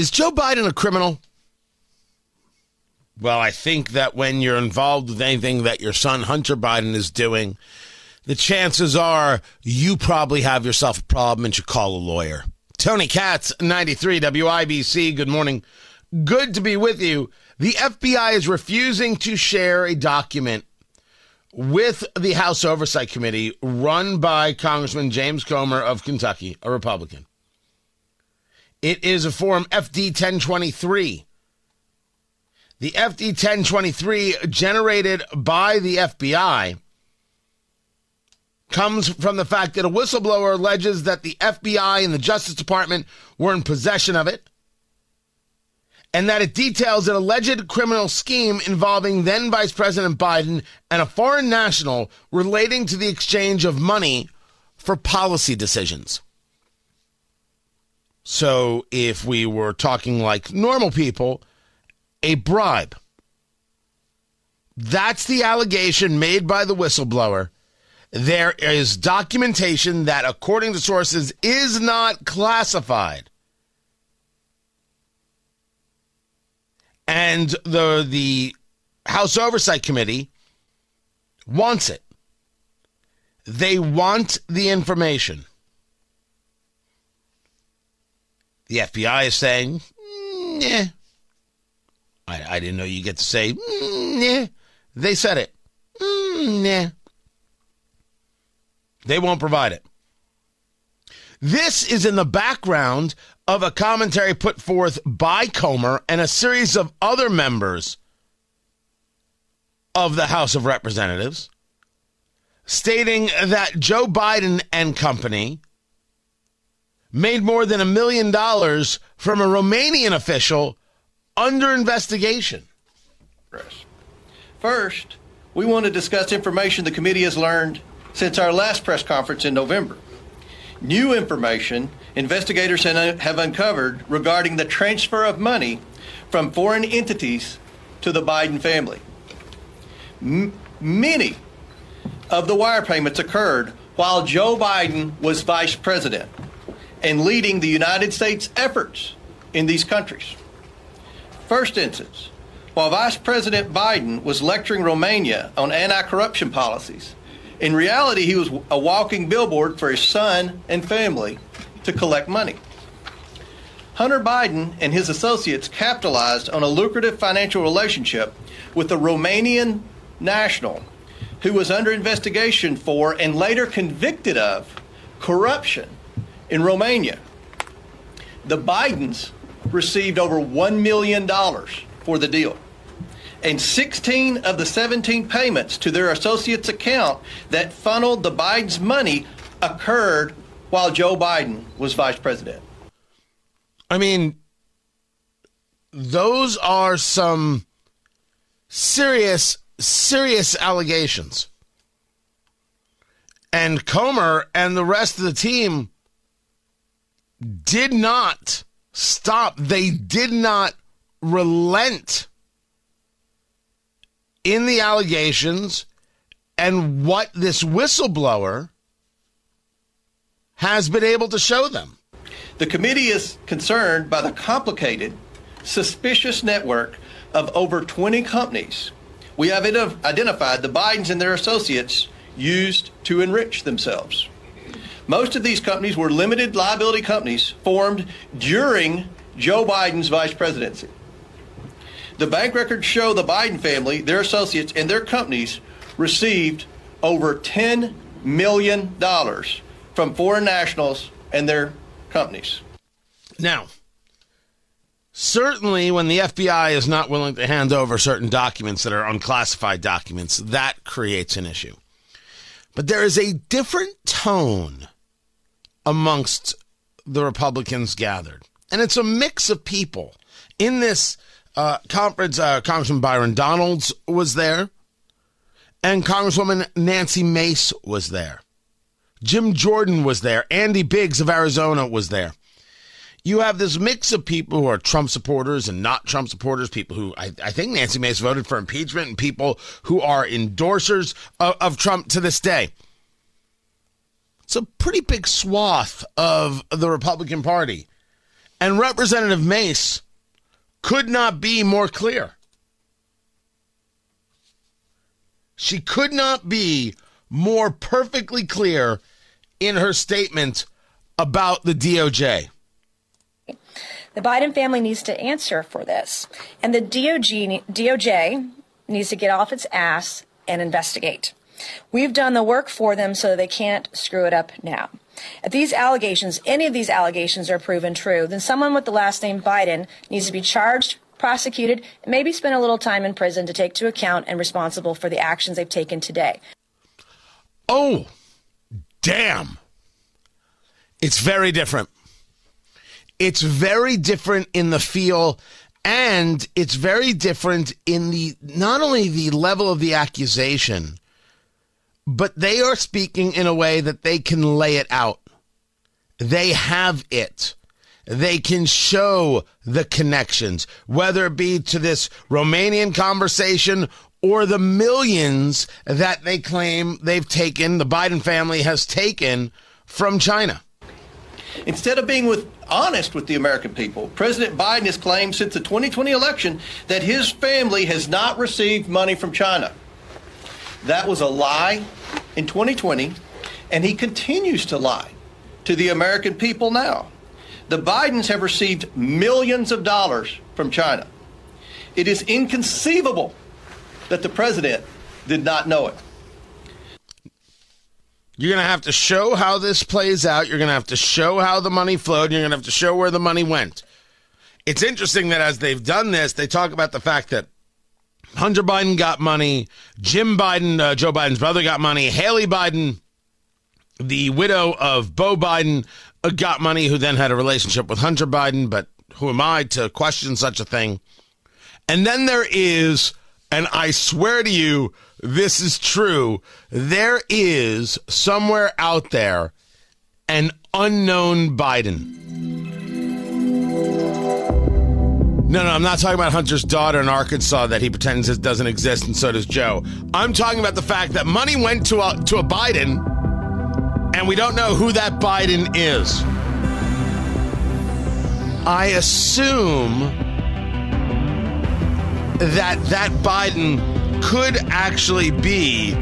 Is Joe Biden a criminal? Well, I think that when you're involved with anything that your son Hunter Biden is doing, the chances are you probably have yourself a problem and should call a lawyer. Tony Katz, 93 WIBC. Good morning. Good to be with you. The FBI is refusing to share a document with the House Oversight Committee run by Congressman James Comer of Kentucky, a Republican. It is a form FD 1023. The FD 1023 generated by the FBI comes from the fact that a whistleblower alleges that the FBI and the Justice Department were in possession of it, and that it details an alleged criminal scheme involving then Vice President Biden and a foreign national relating to the exchange of money for policy decisions. So, if we were talking like normal people, a bribe. That's the allegation made by the whistleblower there is documentation that, according to sources, is not classified. And the the House Oversight Committee wants it. They want the information. The FBI is saying, mm, "Yeah." I, I didn't know you get to say, mm, "Yeah." They said it. Mm, "Yeah." They won't provide it. This is in the background of a commentary put forth by Comer and a series of other members of the House of Representatives stating that Joe Biden and company made more than a million dollars from a Romanian official under investigation. First, we want to discuss information the committee has learned since our last press conference in November. New information investigators have uncovered regarding the transfer of money from foreign entities to the Biden family. M- many of the wire payments occurred while Joe Biden was vice president and leading the United States efforts in these countries. First instance, while Vice President Biden was lecturing Romania on anti corruption policies, in reality, he was a walking billboard for his son and family to collect money. Hunter Biden and his associates capitalized on a lucrative financial relationship with a Romanian national who was under investigation for and later convicted of corruption in Romania. The Bidens received over $1 million for the deal and 16 of the 17 payments to their associates' account that funneled the Biden's money occurred while Joe Biden was vice president. I mean, those are some serious, serious allegations. And Comer and the rest of the team did not stop. They did not relent in the allegations and what this whistleblower has been able to show them. The committee is concerned by the complicated, suspicious network of over 20 companies we have identified the Bidens and their associates used to enrich themselves. Most of these companies were limited liability companies formed during Joe Biden's vice presidency. The bank records show the Biden family, their associates, and their companies received over $10 million from foreign nationals and their companies. Now, certainly when the FBI is not willing to hand over certain documents that are unclassified documents, that creates an issue. But there is a different tone amongst the Republicans gathered. And it's a mix of people. In this uh, conference, uh, Congressman Byron Donalds was there, and Congresswoman Nancy Mace was there. Jim Jordan was there. Andy Biggs of Arizona was there. You have this mix of people who are Trump supporters and not Trump supporters, people who I, I think Nancy Mace voted for impeachment, and people who are endorsers of, of Trump to this day. It's a pretty big swath of the Republican Party. And Representative Mace could not be more clear. She could not be more perfectly clear in her statement about the DOJ. The Biden family needs to answer for this. And the DOJ, DOJ needs to get off its ass and investigate. We've done the work for them so they can't screw it up now. If these allegations, any of these allegations are proven true, then someone with the last name Biden needs to be charged, prosecuted, and maybe spend a little time in prison to take to account and responsible for the actions they've taken today. Oh, damn. It's very different. It's very different in the feel and it's very different in the not only the level of the accusation but they are speaking in a way that they can lay it out. They have it. They can show the connections, whether it be to this Romanian conversation or the millions that they claim they've taken, the Biden family has taken from China. Instead of being with, honest with the American people, President Biden has claimed since the 2020 election that his family has not received money from China. That was a lie in 2020, and he continues to lie to the American people now. The Bidens have received millions of dollars from China. It is inconceivable that the president did not know it. You're going to have to show how this plays out. You're going to have to show how the money flowed. You're going to have to show where the money went. It's interesting that as they've done this, they talk about the fact that Hunter Biden got money. Jim Biden, uh, Joe Biden's brother, got money. Hallie Biden, the widow of Beau Biden, uh, got money, who then had a relationship with Hunter Biden. But who am I to question such a thing? And then there is, and I swear to you, this is true. There is somewhere out there an unknown Biden. No, no, I'm not talking about Hunter's daughter in Arkansas that he pretends it doesn't exist, and so does Joe. I'm talking about the fact that money went to a, to a Biden, and we don't know who that Biden is. I assume that that Biden could actually be.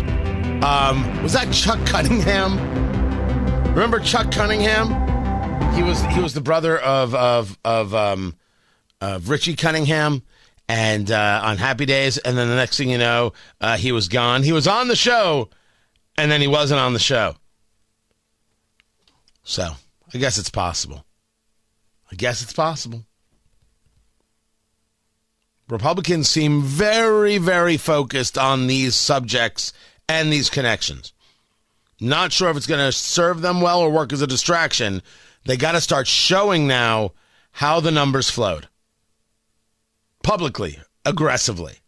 Um, was that Chuck Cunningham? Remember Chuck Cunningham? He was he was the brother of of of um, of Richie Cunningham and uh, on Happy Days, and then the next thing you know, uh, he was gone. He was on the show, and then he wasn't on the show. So I guess it's possible. I guess it's possible. Republicans seem very, very focused on these subjects and these connections. Not sure if it's going to serve them well or work as a distraction. They got to start showing now how the numbers flowed publicly, aggressively.